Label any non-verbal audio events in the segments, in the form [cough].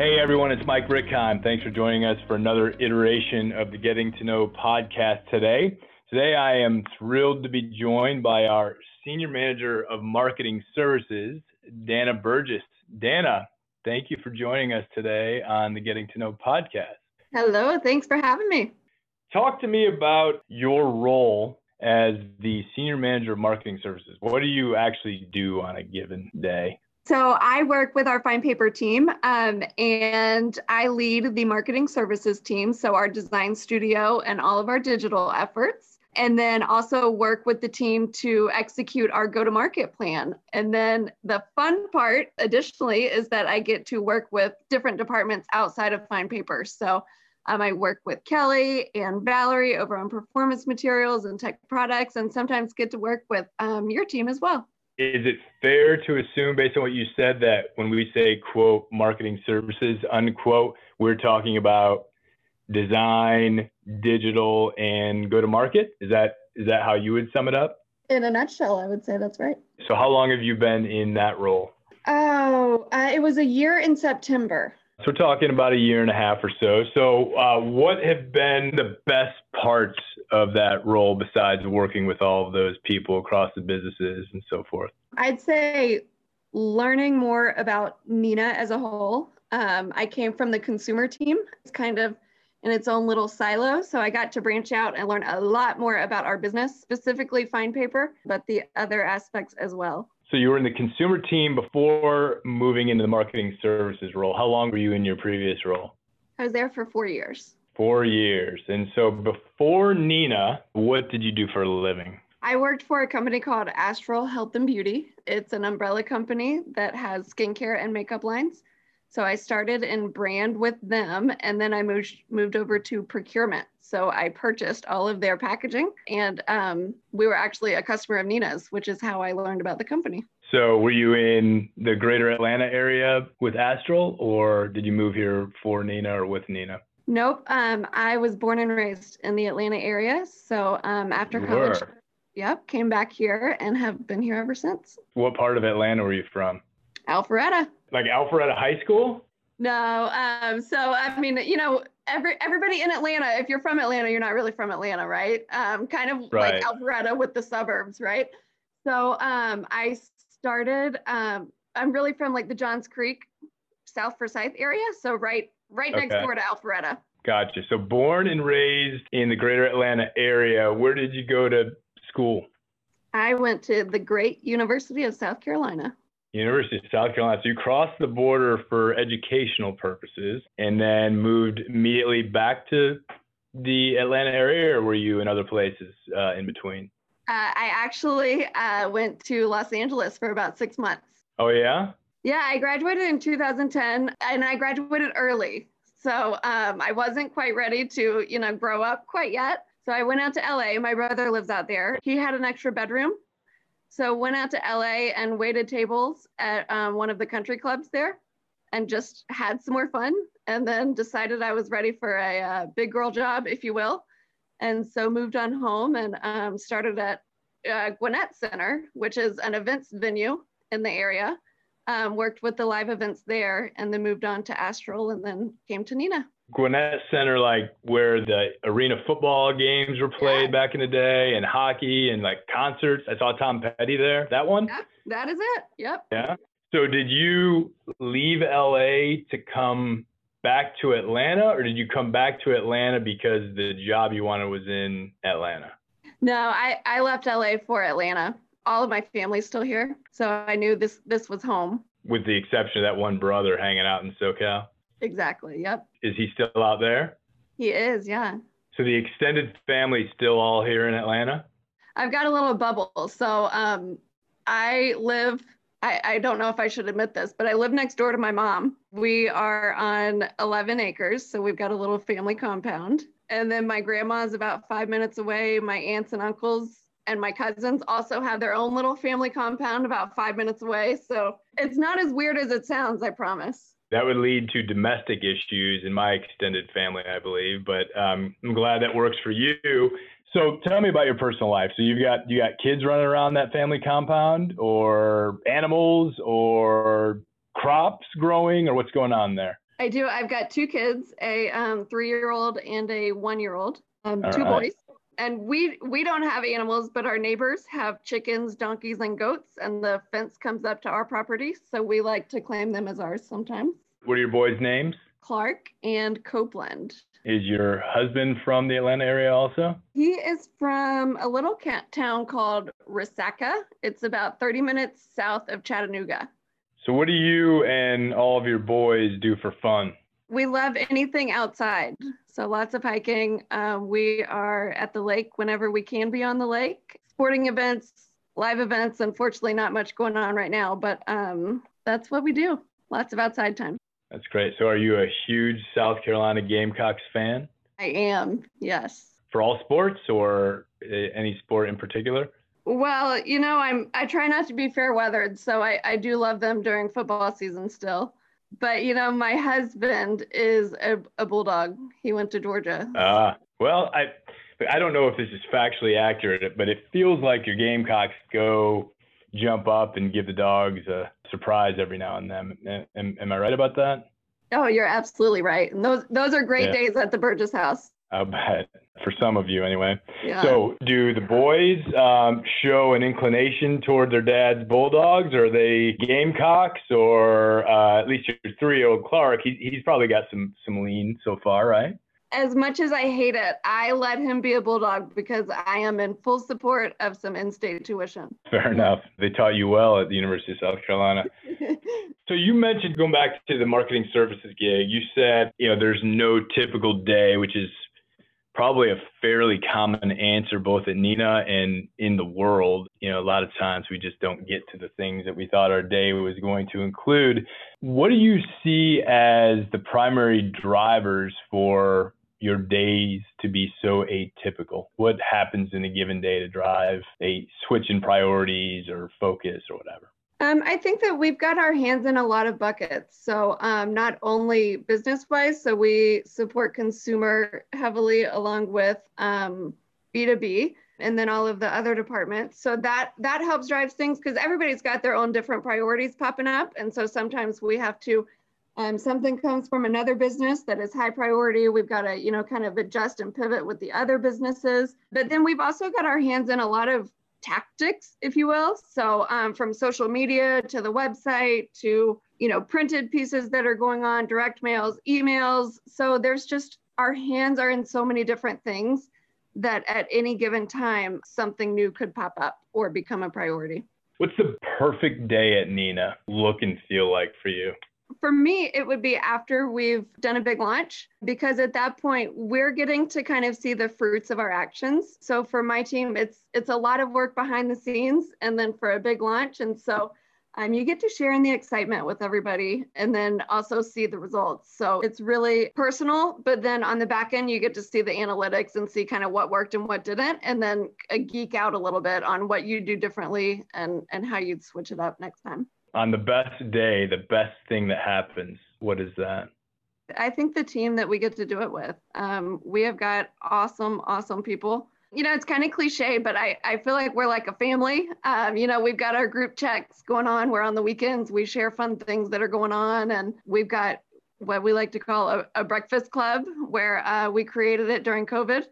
Hey everyone, it's Mike Rickheim. Thanks for joining us for another iteration of the Getting to Know podcast today. Today I am thrilled to be joined by our Senior Manager of Marketing Services, Dana Burgess. Dana, thank you for joining us today on the Getting to Know podcast. Hello, thanks for having me. Talk to me about your role as the Senior Manager of Marketing Services. What do you actually do on a given day? So I work with our fine paper team um, and I lead the marketing services team. So our design studio and all of our digital efforts. And then also work with the team to execute our go to market plan. And then the fun part, additionally, is that I get to work with different departments outside of fine paper. So um, I work with Kelly and Valerie over on performance materials and tech products, and sometimes get to work with um, your team as well is it fair to assume based on what you said that when we say quote marketing services unquote we're talking about design digital and go to market is that is that how you would sum it up? In a nutshell i would say that's right. So how long have you been in that role? Oh uh, it was a year in september so we're talking about a year and a half or so. So, uh, what have been the best parts of that role besides working with all of those people across the businesses and so forth? I'd say learning more about Neenah as a whole. Um, I came from the consumer team. It's kind of in its own little silo. So I got to branch out and learn a lot more about our business, specifically fine paper, but the other aspects as well. So you were in the consumer team before moving into the marketing services role. How long were you in your previous role? I was there for four years. Four years. And so before Neenah, what did you do for a living? I worked for a company called Astral Health and Beauty. It's an umbrella company that has skincare and makeup lines. So I started in brand with them and then I moved moved over to procurement. So I purchased all of their packaging and um, we were actually a customer of Neenah's, which is how I learned about the company. So were you in the greater Atlanta area with Astral or did you move here for Neenah or with Neenah? Nope. Um, I was born and raised in the Atlanta area. So um, after You college, were. yep, came back here and have been here ever since. What part of Atlanta were you from? Alpharetta. Like Alpharetta High School? No, um, so I mean, you know, every everybody in Atlanta, if you're from Atlanta, you're not really from Atlanta, right? Um, kind of Right. like Alpharetta with the suburbs, right? So um, I started. Um, I'm really from like the Johns Creek, South Forsyth area, so right right next door to Alpharetta. Gotcha. So born and raised in the greater Atlanta area. Where did you go to school? I went to the great University of South Carolina. University of South Carolina. So you crossed the border for educational purposes and then moved immediately back to the Atlanta area, or were you in other places uh, in between? Uh, I actually uh, went to Los Angeles for about six months. Oh, yeah? Yeah, I graduated in 2010 and I graduated early. So um, I wasn't quite ready to, you know, grow up quite yet. So I went out to LA. My brother lives out there. He had an extra bedroom. So went out to LA and waited tables at um, one of the country clubs there and just had some more fun and then decided I was ready for a, uh big girl job, if you will. And so moved on home and um, started at uh, Gwinnett Center, which is an events venue in the area um, worked with the live events there, and then moved on to Astral, and then came to Neenah. Gwinnett Center, like where the arena football games were played Yeah. back in the day, and hockey and like concerts. I saw Tom Petty there. That one? Yep, that is it. Yep. Yeah. So did you leave LA to come back to Atlanta, or did you come back to Atlanta because the job you wanted was in Atlanta? No, I I left LA for Atlanta. All of my family's still here, so I knew this this was home. With the exception of that one brother hanging out in SoCal. Exactly. Yep. Is he still out there? He is. Yeah. So the extended family still all here in Atlanta? I've got a little bubble. So um, I live. I, I don't know if I should admit this, but I live next door to my mom. We are on 11 acres, so we've got a little family compound. And then my grandma's about five minutes away. My aunts and uncles and my cousins also have their own little family compound about five minutes away. So it's not as weird as it sounds, I promise. That would lead to domestic issues in my extended family, I believe. But um, I'm glad that works for you. So tell me about your personal life. So you've got you got kids running around that family compound, or animals, or crops growing, or what's going on there? I do. I've got two kids, a um, three-year-old and a one-year-old, um, two right. boys. And we we don't have animals, but our neighbors have chickens, donkeys, and goats, and the fence comes up to our property, so we like to claim them as ours sometimes. What are your boys' names? Clark and Copeland. Is your husband from the Atlanta area also? He is from a little town called Resaca. It's about 30 minutes south of Chattanooga. So, what do you and all of your boys do for fun? We love anything outside. So, lots of hiking. Um, we are at the lake whenever we can be on the lake. Sporting events, live events. Unfortunately, not much going on right now, but um, that's what we do. Lots of outside time. That's great. So, are you a huge South Carolina Gamecocks fan I am, yes. for all sports or uh, any sport in particular? Well, you know, I'm I try not to be fair weathered, so I, I do love them during football season still. But you know, my husband is a, a bulldog. He went to Georgia. Ah, well, I I don't know if this is factually accurate, but it feels like your Gamecocks go jump up and give the dogs a surprise every now and then. Am, am I right about that? Oh, you're absolutely right. And those those are great Yeah. days at the Burgess house. Bet for some of you anyway. Yeah. So, do the boys um, show an inclination toward their dad's Bulldogs? Or are they Gamecocks? Or uh, at least your three-year-old Clark, he, he's probably got some some lean so far, right? as much as I hate it, I let him be a bulldog because I am in full support of some in-state tuition. Fair enough. They taught you well at the University of South Carolina. [laughs] So you mentioned going back to the marketing services gig. You said you know there's no typical day, which is probably a fairly common answer both at Neenah and in the world. You know, a lot of times we just don't get to the things that we thought our day was going to include. What do you see as the primary drivers for your days to be so atypical? What happens in a given day to drive a switch in priorities or focus or whatever? Um, I think that we've got our hands in a lot of buckets. So um, not only business wise, so we support consumer heavily along with um, B2B and then all of the other departments. So that that helps drive things because everybody's got their own different priorities popping up. And so sometimes we have to um, something comes from another business that is high priority. We've got to, you know, kind of adjust and pivot with the other businesses. But then we've also got our hands in a lot of tactics, if you will. So um, from social media to the website to you know printed pieces that are going on, direct mails, emails. So there's just our hands are in so many different things that at any given time something new could pop up or become a priority. What's the perfect day at Neenah look and feel like for you? For me, it would be after we've done a big launch because at that point we're getting to kind of see the fruits of our actions. So for my team, it's it's a lot of work behind the scenes and then for a big launch. And so um, you get to share in the excitement with everybody and then also see the results. So it's really personal, but then on the back end, you get to see the analytics and see kind of what worked and what didn't, and then uh, geek out a little bit on what you do differently and, and how you'd switch it up next time. On the best day, the best thing that happens, what is that? I think the team that we get to do it with. Um, we have got awesome, awesome people. You know, it's kind of cliche, but I, I feel like we're like a family. Um, you know, we've got our group checks going on. We're on the weekends. We share fun things that are going on. And we've got what we like to call a, a breakfast club where uh, we created it during COVID.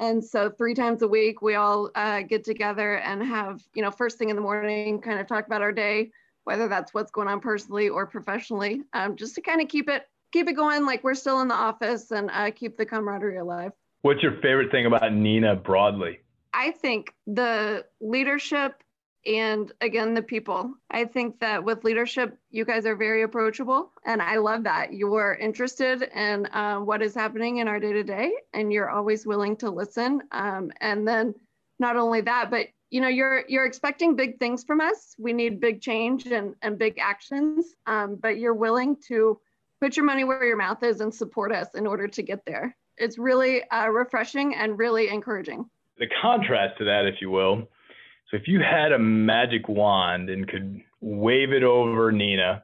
And so three times a week, we all uh, get together and have, you know, first thing in the morning, kind of talk about our day, whether that's what's going on personally or professionally, um, just to kind of keep it keep it going like we're still in the office and uh, keep the camaraderie alive. What's your favorite thing about Neenah broadly? I think the leadership and again the people. I think that with leadership, you guys are very approachable, and I love that you're interested in uh, what is happening in our day to day, and you're always willing to listen. Um, and then not only that, but you know you're you're expecting big things from us. We need big change and and big actions, um, but you're willing to put your money where your mouth is and support us in order to get there. It's really uh, refreshing and really encouraging. The contrast to that, if you will. So, if you had a magic wand and could wave it over Neenah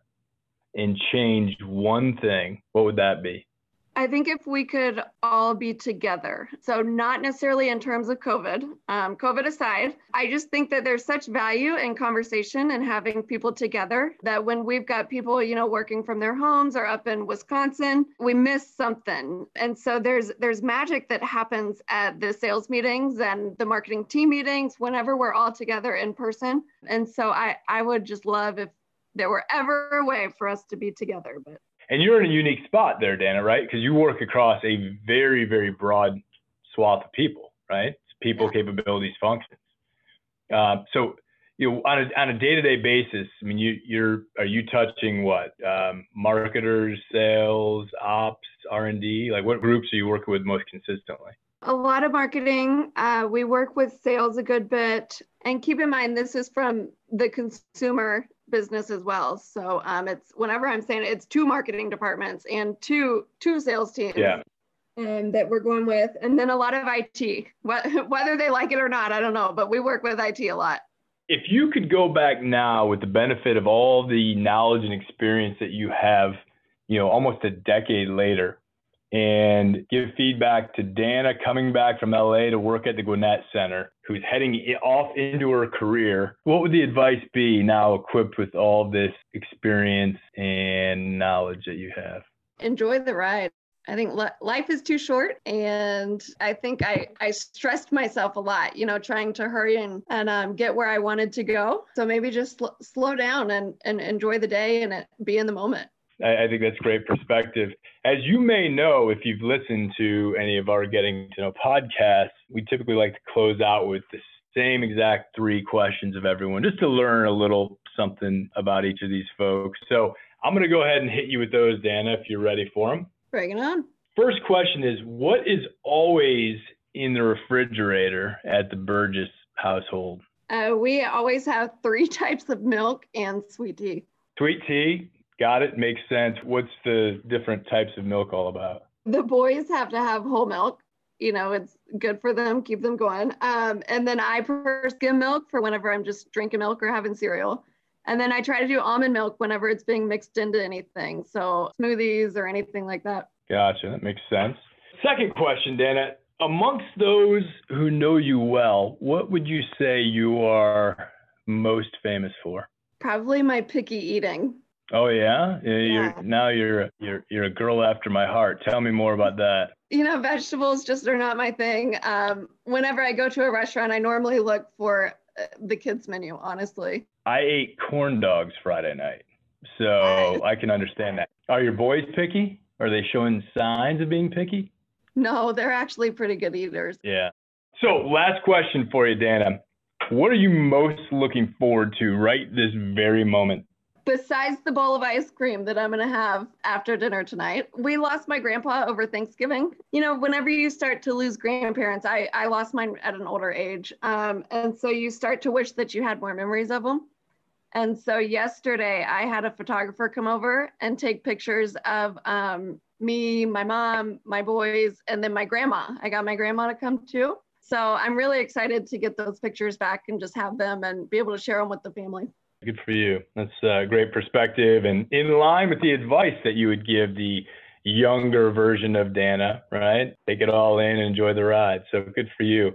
and change one thing, what would that be? I think if we could all be together, so not necessarily in terms of COVID, um, COVID aside, I just think that there's such value in conversation and having people together that when we've got people, you know, working from their homes or up in Wisconsin, we miss something. And so there's there's magic that happens at the sales meetings and the marketing team meetings whenever we're all together in person. And so I I would just love if there were ever a way for us to be together, but and you're in a unique spot there, Dana, right? Because you work across a very, very broad swath of people, right? It's people, capabilities, functions. Uh, so, you know, on a on a day to day basis, I mean, you you're are you touching what um, marketers, sales, ops, R and D? Like, what groups are you working with most consistently? A lot of marketing. Uh, we work with sales a good bit, and keep in mind this is from the consumer business as well. So um, it's whenever I'm saying it, it's two marketing departments and two two sales teams. Yeah. Um, that we're going with, and then a lot of IT. [laughs] Whether they like it or not, I don't know, but we work with IT a lot. If you could go back now with the benefit of all the knowledge and experience that you have, you know, almost a decade later, and give feedback to Dana coming back from LA to work at the Gwinnett Center, who's heading off into her career. What would the advice be now equipped with all this experience and knowledge that you have? Enjoy the ride. I think life is too short, and I think I, I stressed myself a lot, you know, trying to hurry and, and um, get where I wanted to go. So maybe just sl- slow down and, and enjoy the day and be in the moment. I, I think that's great perspective. As you may know, if you've listened to any of our Getting to Know podcasts, we typically like to close out with the same exact three questions of everyone, just to learn a little something about each of these folks. So I'm going to go ahead and hit you with those, Dana, if you're ready for them. Bring it on. First question is What is always in the refrigerator at the Burgess household? Uh, we always have three [laughs] types of milk and sweet tea. Sweet tea, Got it. Makes sense. What's the different types of milk all about? The boys have to have whole milk. You know, it's good for them, keep them going. Um, and then I prefer skim milk for whenever I'm just drinking milk or having cereal. And then I try to do almond milk whenever it's being mixed into anything. So smoothies or anything like that. Gotcha. That makes sense. Second question, Dana. Amongst those who know you well, what would you say you are most famous for? Probably my picky eating. Oh yeah? yeah, you're now you're you're you're a girl after my heart. Tell me more about that. You know, vegetables just are not my thing. Um, whenever I go to a restaurant, I normally look for uh, the kids menu. Honestly, I ate corn dogs Friday night, so I can understand that. Are your boys picky? Are they showing signs of being picky? No, they're actually pretty good eaters. Yeah. So, last question for you, Dana. What are you most looking forward to right this very moment? Besides the bowl of ice cream that I'm going to have after dinner tonight, we lost my grandpa over Thanksgiving. You know, whenever you start to lose grandparents, I, I lost mine at an older age. Um, and so you start to wish that you had more memories of them. And so yesterday I had a photographer come over and take pictures of um, me, my mom, my boys, and then my grandma. I got my grandma to come too. So I'm really excited to get those pictures back and just have them and be able to share them with the family. Good for you. That's a great perspective and in line with the advice that you would give the younger version of Dana, right? Take it all in and enjoy the ride. So good for you.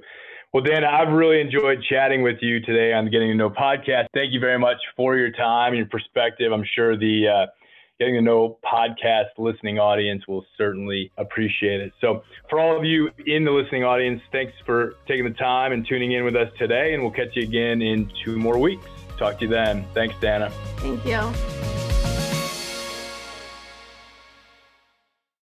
Well, Dana, I've really enjoyed chatting with you today on the Getting to Know podcast. Thank you very much for your time and your perspective. I'm sure the uh, Getting to Know podcast listening audience will certainly appreciate it. So, for all of you in the listening audience, thanks for taking the time and tuning in with us today, and we'll catch you again in two more weeks. Talk to you then. Thanks, Dana. Thank you.